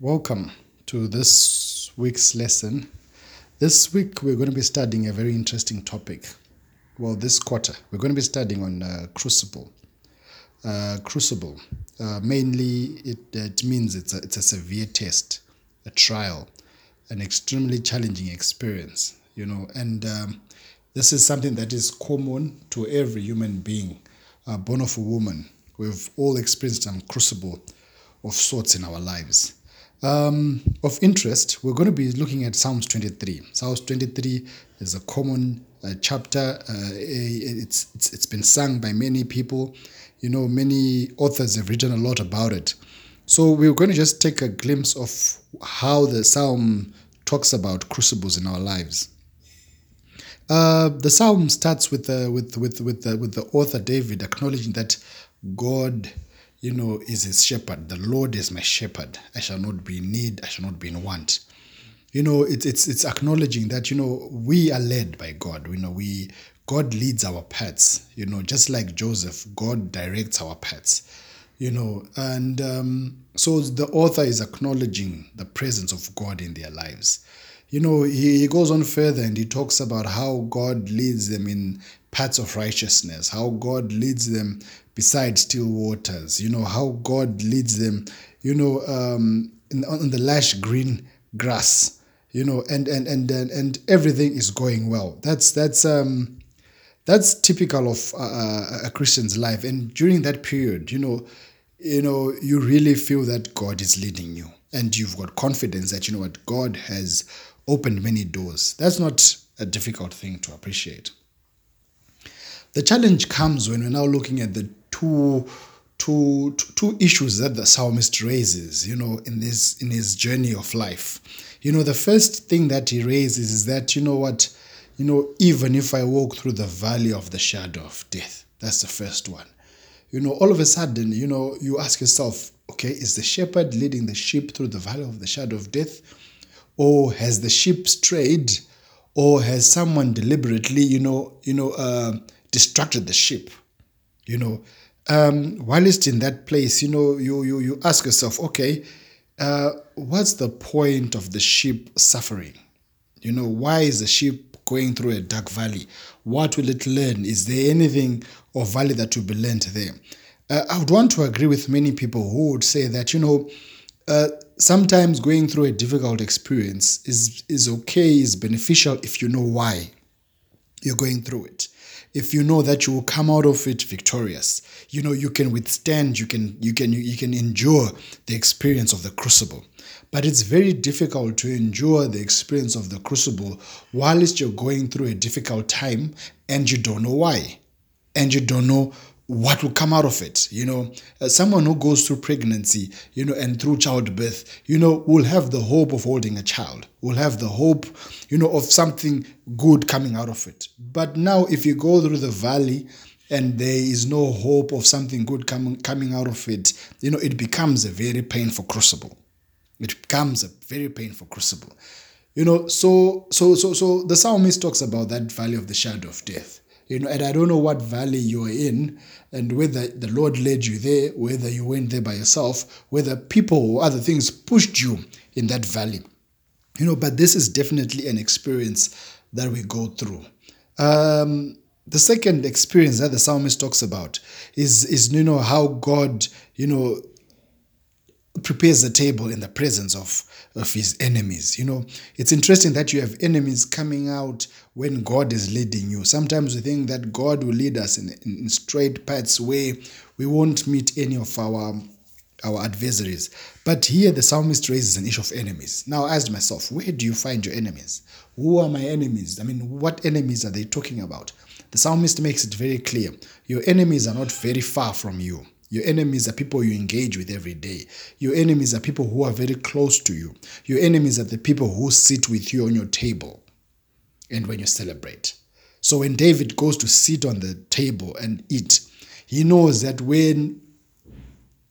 Welcome to this week's lesson. This week we're going to be studying a very interesting topic. Well, this quarter we're going to be studying on uh, crucible. Uh, crucible. Uh, mainly, it, it means it's a, it's a severe test, a trial, an extremely challenging experience. You know, and um, this is something that is common to every human being, uh, born of a woman. We've all experienced some crucible of sorts in our lives. Um, of interest, we're going to be looking at Psalms 23. Psalms 23 is a common uh, chapter. Uh, it's, it's, it's been sung by many people. You know, many authors have written a lot about it. So we're going to just take a glimpse of how the psalm talks about crucibles in our lives. Uh, the psalm starts with uh, with with with the, with the author David acknowledging that God you know, is his shepherd. The Lord is my shepherd. I shall not be in need. I shall not be in want. You know, it's it's it's acknowledging that you know we are led by God. You know, we God leads our paths. You know, just like Joseph, God directs our paths. You know, and um, so the author is acknowledging the presence of God in their lives. You know, he, he goes on further and he talks about how God leads them in paths of righteousness, how God leads them beside still waters, you know, how God leads them, you know, um, in, on the lush green grass, you know, and, and, and, and, and everything is going well. That's, that's, um, that's typical of uh, a Christian's life. And during that period, you know, you know, you really feel that God is leading you and you've got confidence that, you know what, God has opened many doors. That's not a difficult thing to appreciate. The challenge comes when we're now looking at the two, two, two issues that the psalmist raises, you know, in this in his journey of life. You know, the first thing that he raises is that, you know what, you know, even if I walk through the valley of the shadow of death, that's the first one. You know, all of a sudden, you know, you ask yourself, okay, is the shepherd leading the sheep through the valley of the shadow of death? Or has the sheep strayed? Or has someone deliberately, you know, you know, uh, distracted the sheep? You know, um, whilst in that place, you know, you you you ask yourself, okay, uh, what's the point of the sheep suffering? You know, why is the sheep going through a dark valley? What will it learn? Is there anything of value that will be learned there? Uh, I would want to agree with many people who would say that, you know, uh, sometimes going through a difficult experience is, is okay, is beneficial if you know why you're going through it. If you know that you will come out of it victorious you know you can withstand you can you can you can endure the experience of the crucible. But it's very difficult to endure the experience of the crucible whilst you're going through a difficult time and you don't know why. And you don't know what will come out of it you know? Uh, someone who goes through pregnancy you know and through childbirth you know will have the hope of holding a child will have the hope you know of something good coming out of it. But now if you go through the valley and there is no hope of something good coming coming out of it you know it becomes a very painful crucible. It becomes a very painful crucible. You know so so so so the psalmist talks about that valley of the shadow of death you know, and I don't know what valley you're in and whether the Lord led you there, whether you went there by yourself, whether people or other things pushed you in that valley. You know, but this is definitely an experience that we go through. Um, the second experience that the psalmist talks about is, is you know, how God, you know, prepares the table in the presence of, of his enemies. You know, it's interesting that you have enemies coming out when God is leading you. Sometimes we think that God will lead us in, in straight paths where we won't meet any of our our adversaries. But here the psalmist raises an issue of enemies. Now I asked myself, where do you find your enemies? Who are my enemies? I mean, what enemies are they talking about? The psalmist makes it very clear. Your enemies are not very far from you. Your enemies are people you engage with every day. Your enemies are people who are very close to you. Your enemies are the people who sit with you on your table and when you celebrate. So when David goes to sit on the table and eat, he knows that when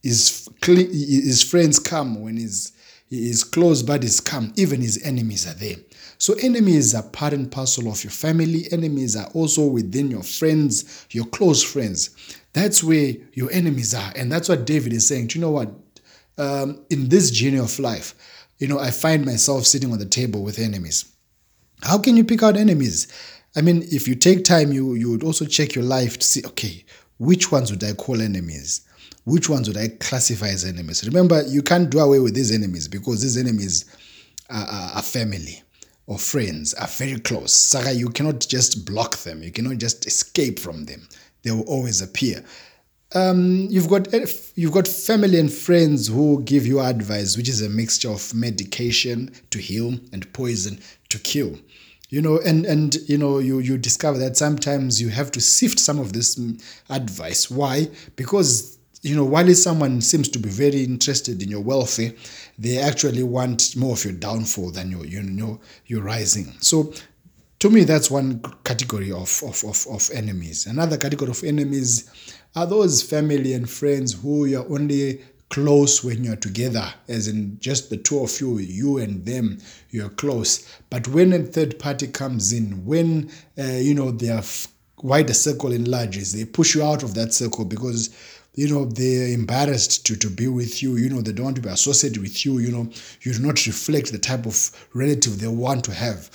his, his friends come, when his, his close buddies come, even his enemies are there. So enemies are part and parcel of your family. Enemies are also within your friends, your close friends. That's where your enemies are. And that's what David is saying. Do you know what? um, in this journey of life, you know, I find myself sitting on the table with enemies. How can you pick out enemies? I mean, if you take time, you you would also check your life to see, okay, which ones would I call enemies? Which ones would I classify as enemies? Remember, you can't do away with these enemies because these enemies are, are, are family or friends, are very close. Sarah, you cannot just block them. You cannot just escape from them. They will always appear. Um, you've got you've got family and friends who give you advice, which is a mixture of medication to heal and poison to kill you know and and you know you you discover that sometimes you have to sift some of this advice why because you know while someone seems to be very interested in your welfare they actually want more of your downfall than your you know your rising so to me that's one category of, of, of, of enemies another category of enemies are those family and friends who you're only close when you're together, as in just the two of you, you and them, you're close. But when a third party comes in, when uh, you know their wider circle enlarges, they push you out of that circle because you know they're embarrassed to, to be with you you know they don't want to be associated with you you know you do not reflect the type of relative they want to have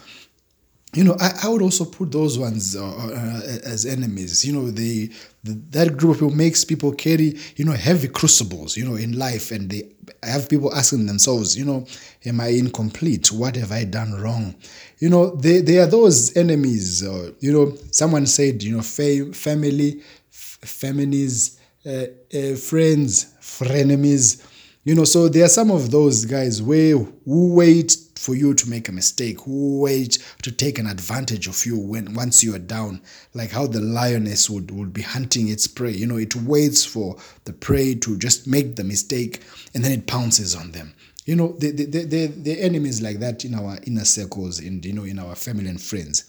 you know, I, I would also put those ones uh, uh, as enemies. You know, they the, that group of people makes people carry you know heavy crucibles. You know, in life, and they have people asking themselves, you know, am I incomplete? What have I done wrong? You know, they they are those enemies. Uh, you know, someone said, you know, fa- family, f- uh, Uh, uh, friends, frenemies. You know, so there are some of those guys where who wait for you to make a mistake, who wait to take an advantage of you when once you are down, like how the lioness would, would be hunting its prey. You know, it waits for the prey to just make the mistake and then it pounces on them. You know, the the, the, the enemies like that in our inner circles and you know in our family and friends.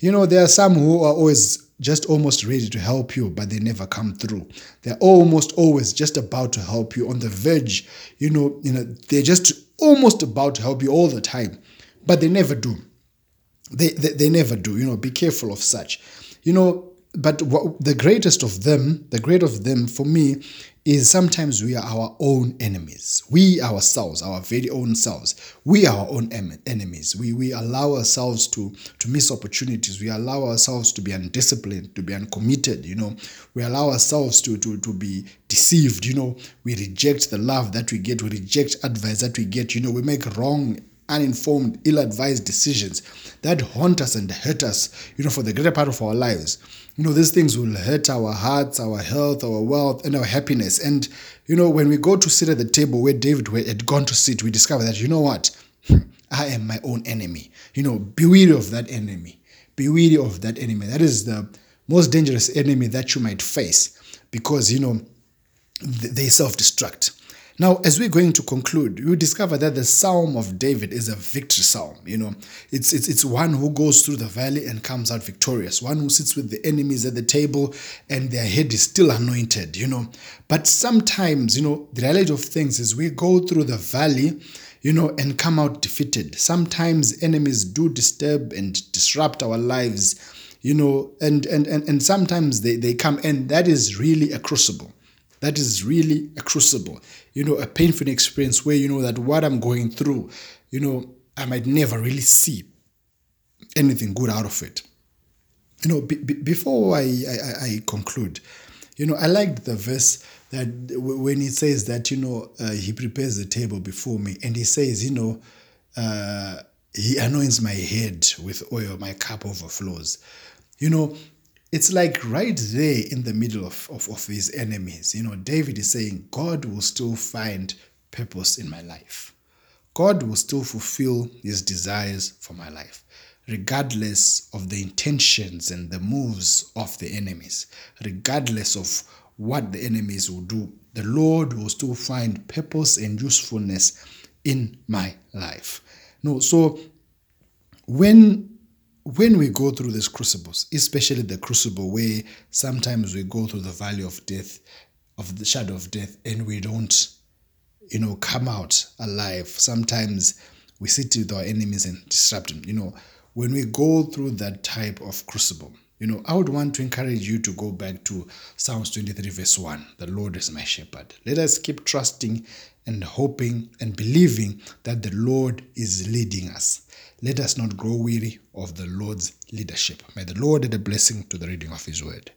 You know, there are some who are always just almost ready to help you, but they never come through. They're almost always just about to help you on the verge. You know, you know, they're just almost about to help you all the time, but they never do. They, they, they never do. You know, be careful of such. You know, but what, the greatest of them, the great of them for me, is sometimes we are our own enemies. We ourselves, our very own selves, we are our own em- enemies. We, we allow ourselves to, to miss opportunities. We allow ourselves to be undisciplined, to be uncommitted, you know. We allow ourselves to, to, to be deceived, you know. We reject the love that we get. We reject advice that we get. You know, we make wrong uninformed, ill advised decisions that haunt us and hurt us, you know, for the greater part of our lives. You know, these things will hurt our hearts, our health, our wealth, and our happiness. And, you know, when we go to sit at the table where David had gone to sit, we discover that, you know what? Hmm, I am my own enemy. You know, be wary of that enemy. Be wary of that enemy. That is the most dangerous enemy that you might face because, you know, they self destruct. Now, as we're going to conclude, you discover that the Psalm of David is a victory psalm. You know, it's, it's, it's one who goes through the valley and comes out victorious, one who sits with the enemies at the table and their head is still anointed, you know. But sometimes, you know, the reality of things is we go through the valley, you know, and come out defeated. Sometimes enemies do disturb and disrupt our lives, you know, and, and, and, and sometimes they, they come, and that is really a crucible that is really a crucible, you know, a painful experience where you know that what I'm going through, you know, I might never really see anything good out of it. You know, b- b- before I, I, I, conclude, you know, I liked the verse that when he says that, you know, uh, he prepares the table before me and he says, you know, uh, he anoints my head with oil, my cup overflows. You know, it's like right there in the middle of, of, of his enemies. You know, David is saying, God will still find purpose in my life. God will still fulfill his desires for my life, regardless of the intentions and the moves of the enemies, regardless of what the enemies will do. The Lord will still find purpose and usefulness in my life. No, so when when we go through these crucibles, especially the crucible where sometimes we go through the valley of death, of the shadow of death, and we don't, you know, come out alive. Sometimes we sit with our enemies and disrupt them. You know, when we go through that type of crucible, you know, I would want to encourage you to go back to Psalms 23, verse 1. The Lord is my shepherd. Let us keep trusting and hoping and believing that the Lord is leading us. Let us not grow weary of the Lord's leadership. May the Lord add a blessing to the reading of His word.